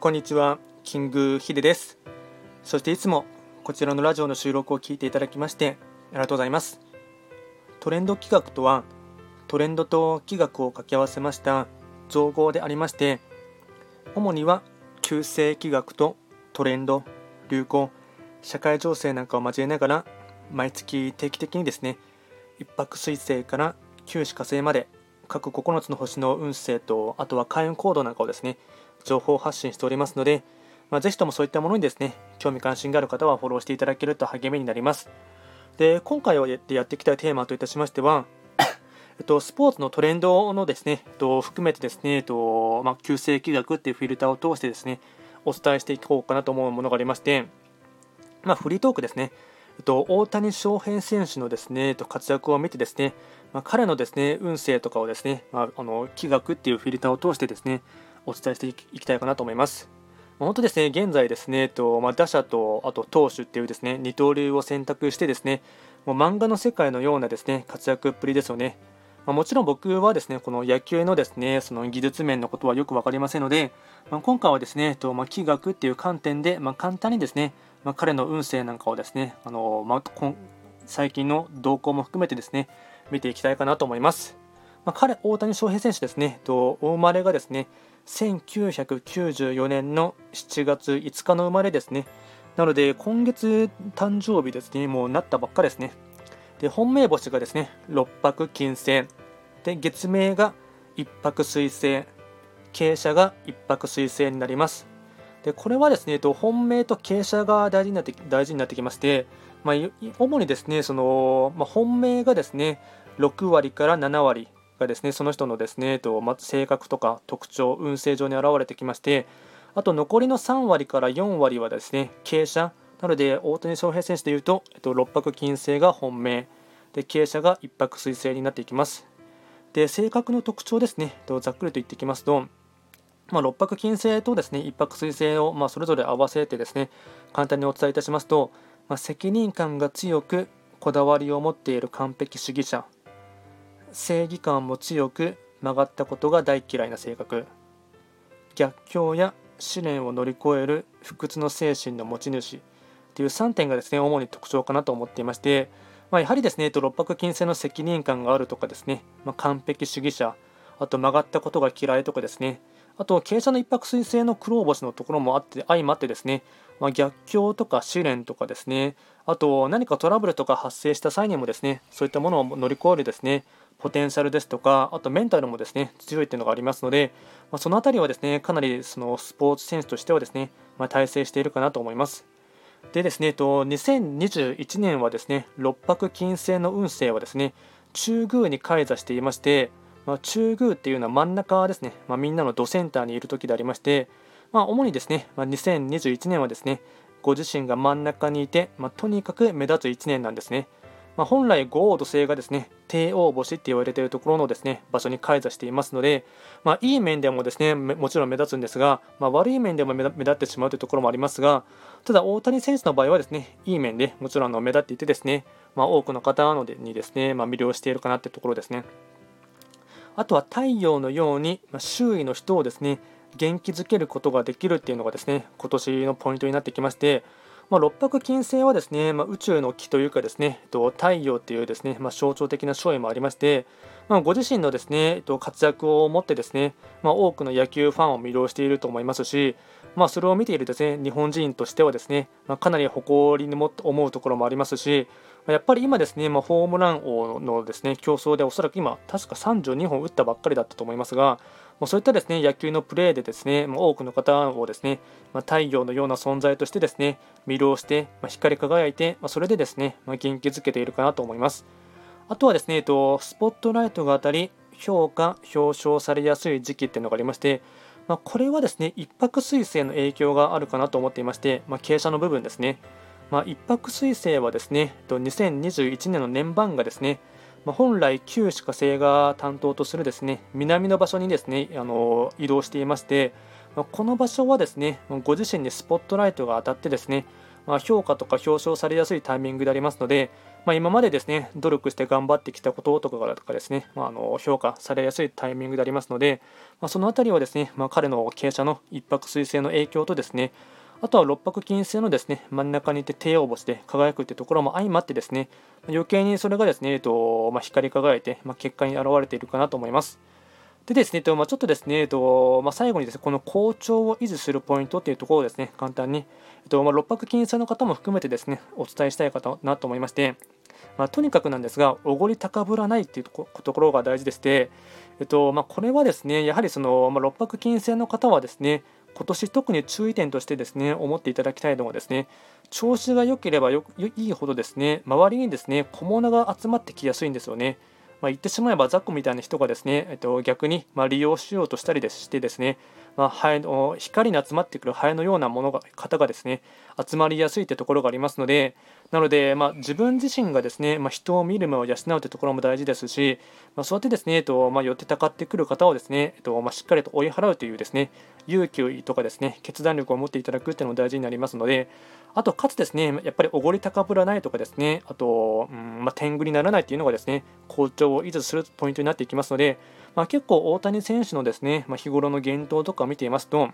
こんにちは、キングヒデです。そしていつもこちらのラジオの収録を聞いていただきましてありがとうございます。トレンド企画とは、トレンドと企画を掛け合わせました造語でありまして、主には旧世企画とトレンド、流行、社会情勢なんかを交えながら、毎月定期的にですね、一泊水星から九死火星まで各9つの星の運勢とあとは開運行動なんかをですね情報発信しておりますので、まあ、ぜひともそういったものにですね興味関心がある方はフォローしていただけると励みになります。で今回はやっていきたいテーマといたしましては えっと、スポーツのトレンドのですね、えっと、含めてですね、えっとまあ、旧世紀学っていうフィルターを通してですね、お伝えしていこうかなと思うものがありまして、まあ、フリートークですね、えっと、大谷翔平選手のですね、えっと、活躍を見てですね、まあ、彼のですね運勢とかをですね、まあ、あの気学っていうフィルターを通してですねお伝えしていきたいかなと思います。本当ですね、現在ですね、とまあ、打者とあと投手っていうですね二刀流を選択してですねもう漫画の世界のようなですね活躍っぷりですよね。まあ、もちろん僕はですねこの野球のですねその技術面のことはよく分かりませんので、まあ、今回はですねと、まあ、気学っていう観点で、まあ、簡単にですね、まあ、彼の運勢なんかをですねあの、まあ、最近の動向も含めてですね見ていきたいかなと思います。まあ、彼、大谷翔平選手ですね、とお生まれがですね、1994年の7月5日の生まれですね。なので、今月誕生日ですね、もうなったばっかですね。で、本命星がですね、六白金星。で、月命が一白水星。傾斜が一白水星になります。で、これはですね、本命と傾斜が大事になって大事になってきまして、まあ、主にですね、その、まあ、本命がですね、6割から7割がですねその人のですね、えっとま、性格とか特徴運勢上に現れてきましてあと残りの3割から4割はですね傾斜なので大谷翔平選手でいうと、えっと、6泊金星が本命で傾斜が1泊水星になっていきます。で性格の特徴ですねざっくりと言っていきますとまあ、6泊金星とですね1泊水星をまあそれぞれ合わせてですね簡単にお伝えいたしますと、まあ、責任感が強くこだわりを持っている完璧主義者正義感も強く曲がったことが大嫌いな性格。逆境や試練を乗り越える不屈の精神の持ち主。という3点がですね主に特徴かなと思っていまして、まあ、やはりですね六白金星の責任感があるとかですね、まあ、完璧主義者。あと曲がったことが嫌いとかですね。あと傾斜の一泊水星の黒星のところもあって相まってですね、まあ、逆境とか試練とかですね。あと何かトラブルとか発生した際にもですねそういったものを乗り越えるですね。ポテンシャルですとか、あとメンタルもですね強いっていうのがありますので、まあ、その辺りはですねかなりそのスポーツ選手としてはですね、まあ、体制しているかなと思います。でですね、と2021年はですね六白金星の運勢はですね中宮に開座していまして、まあ、中宮っていうのは真ん中ですね、まあ、みんなのドセンターにいる時でありまして、まあ、主にですね、まあ、2021年はですねご自身が真ん中にいて、まあ、とにかく目立つ1年なんですね。まあ、本来五王土星がですね帝王星って言われているところのですね場所に開座していますので、まあ、いい面でもですねもちろん目立つんですが、まあ、悪い面でも目立ってしまうというところもありますがただ大谷選手の場合はですねいい面でもちろんの目立っていてですね、まあ、多くの方のでにですね、ま魅了しているかなというところですね。あとは太陽のようにま周囲の人をですね元気づけることができるっていうのがですね今年のポイントになってきましてまあ、六白金星はですね、まあ、宇宙の木というかですね、えっと太陽というですね、まあ、象徴的な称意もありまして、まあ、ご自身のですね、えっと活躍をもってですね、まあ、多くの野球ファンを魅了していると思いますし、まあ、それを見ているですね日本人としてはですね、まあ、かなり誇りにも思うところもありますし、やっぱり今ですね、まあ、ホームラン王のですね競争でおそらく今、確か32本打ったばっかりだったと思いますが、まあ、そういったですね野球のプレーでですね、まあ、多くの方をですね、まあ、太陽のような存在としてですね魅了して、ま光り輝いて、まそれでですね、ま元気づけているかなと思います。あとはですね、えっと、スポットライトが当たり、評価、表彰されやすい時期っていうのがありまして、ま、これはですね、一泊水星の影響があるかなと思っていまして、ま、傾斜の部分ですね。まあ、一泊水星はですね、2021年の年番がですね、まあ、本来旧歯科星が担当とするですね南の場所にですねあの移動していまして、まあ、この場所はですねご自身にスポットライトが当たってですねまあ、評価とか表彰されやすいタイミングでありますので、まあ、今までですね努力して頑張ってきたこととかとかですね、まあ、あの評価されやすいタイミングでありますので、まあ、その辺りはですね、まあ、彼の傾斜の一泊水星の影響とですねあとは六白金星のですね真ん中にいて低応募して輝くというところも相まってですね余計にそれがですね、えっとまあ、光り輝いて、まあ、結果に現れているかなと思います。でですね、えっとまあ、ちょっとですね、えっとまあ、最後にですね、この好調を維持するポイントっていうところをですね、簡単に、えっとまあ、六白金星の方も含めてですね、お伝えしたいかなと思いまして、まあ、とにかくなんですが、おごり高ぶらないっていうところが大事でして、えっとまあ、これはですね、やはりその、まあ、六白金星の方はですね、今年特に注意点としてですね、思っていただきたいのはですね、調子が良ければよいいほどですね、周りにですね、小物が集まってきやすいんですよね。まあ、言ってしまえばザックみたいな人がですね、えっと、逆にま利用しようとしたりでしてですね、まあ、ハエの光に集まってくるハエのようなものが方がですね集まりやすいというところがありますのでなので、まあ、自分自身がですね、まあ、人を見る目を養うというところも大事ですし、まあ、そうやってですね、えっとまあ、寄ってたかってくる方をですね、えっとまあ、しっかりと追い払うというですね勇気とかですね決断力を持っていただくというのも大事になりますのであとかつですねやっぱりおごり高ぶらないとかですねあと、うんまあ、天狗にならないというのがですね好調を維持するポイントになっていきますのでまあ、結構大谷選手のですね、まあ、日頃の言動とかを見ていますと、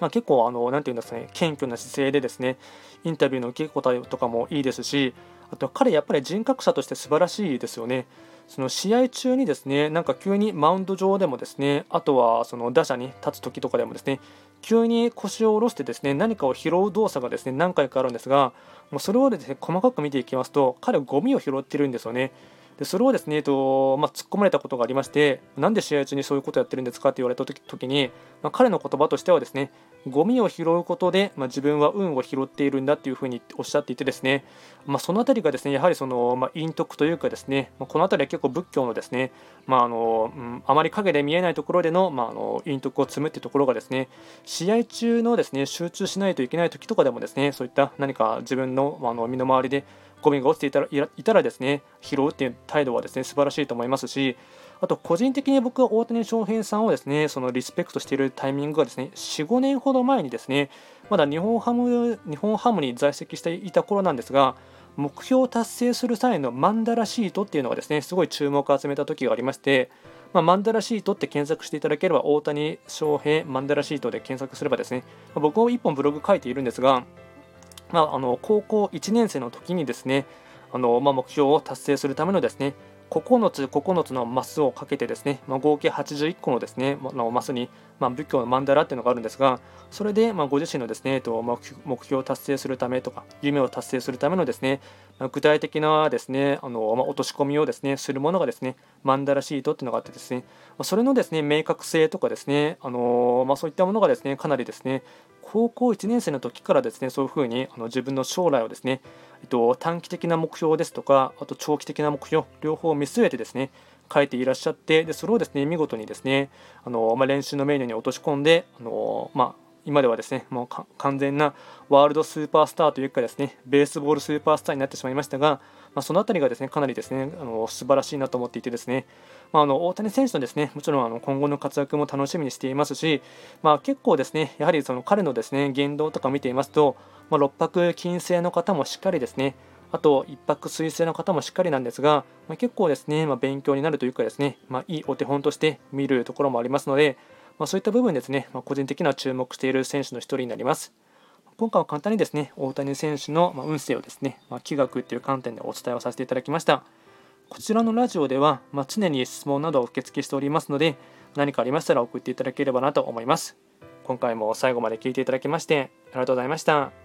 まあ、結構あの、なんていうんですかね、謙虚な姿勢でですね、インタビューの受け答えとかもいいですし、あと彼、やっぱり人格者として素晴らしいですよね。その試合中にですね、なんか急にマウンド上でもですね、あとはその打者に立つ時とかでもですね、急に腰を下ろしてですね、何かを拾う動作がですね、何回かあるんですが、もうそれをですね、細かく見ていきますと、彼、ゴミを拾ってるんですよね。でそれをですね、えっとまあ、突っ込まれたことがありまして、なんで試合中にそういうことをやってるんですかって言われた時に、まあ、彼の言葉としてはですね、ゴミを拾うことで、まあ、自分は運を拾っているんだというふうにおっしゃっていてですね、まあ、そのあたりがですね、やはりその、まあ、陰徳というかですね、まあ、このあたりは結構仏教のですね、まああのうん、あまり影で見えないところでの,、まあ、あの陰徳を積むっていうところがですね、試合中のですね、集中しないといけない時とかでもですね、そういった何か自分の,、まあ、の身の回りでゴミが落ちていたらいたらですね拾うっていう態度はですね素晴らしいと思いますしあと個人的に僕は大谷翔平さんをですねそのリスペクトしているタイミングがですね4、5年ほど前にですねまだ日本ハム日本ハムに在籍していた頃なんですが目標を達成する際のマンダラシートっていうのがですねすごい注目を集めた時がありまして、まあ、マンダラシートって検索していただければ大谷翔平マンダラシートで検索すればですね、まあ、僕も1本ブログ書いているんですがまあ、あの高校1年生の時にですねあの、まあ、目標を達成するためのですね9つ9つのマスをかけてですね、まあ、合計81個のですね、のマスに、まあ、仏教のマンダラっていうのがあるんですが、それで、まあ、ご自身のですね、と目標を達成するためとか、夢を達成するためのですね、まあ、具体的なですね、あのまあ、落とし込みをですね、するものがですね、マンダラシートっていうのがあってですね、それのですね、明確性とかですね、あのまあ、そういったものがですね、かなりですね、高校1年生の時からですね、そういうふうにあの自分の将来をですね、えっと、短期的な目標ですとか、あと長期的な目標、両方を見据えてですね、書いていらっしゃって、でそれをですね、見事にですね、あのまあ、練習のメニューに落とし込んで、あのまあ、今ではですね、もう完全なワールドスーパースターというかですね、ベースボールスーパースターになってしまいましたが、まあ、そのあたりがですね、かなりですね、あの素晴らしいなと思っていてですね、まあ、あの大谷選手のですね、もちろんあの今後の活躍も楽しみにしていますし、まあ、結構ですね、やはりその彼のですね、言動とか見ていますと、まあ、6泊金星の方もしっかりですね、あと1泊水星の方もしっかりなんですが、まあ、結構ですね、まあ、勉強になるというかですね、まあ、いいお手本として見るところもありますので、まあ、そういった部分ですね、まあ、個人的な注目している選手の一人になります。今回は簡単にですね、大谷選手の運勢をですね、まあ、気学という観点でお伝えをさせていただきました。こちらのラジオでは、まあ、常に質問などを受付しておりますので、何かありましたら送っていただければなと思います。今回も最後まで聞いていただきまして、ありがとうございました。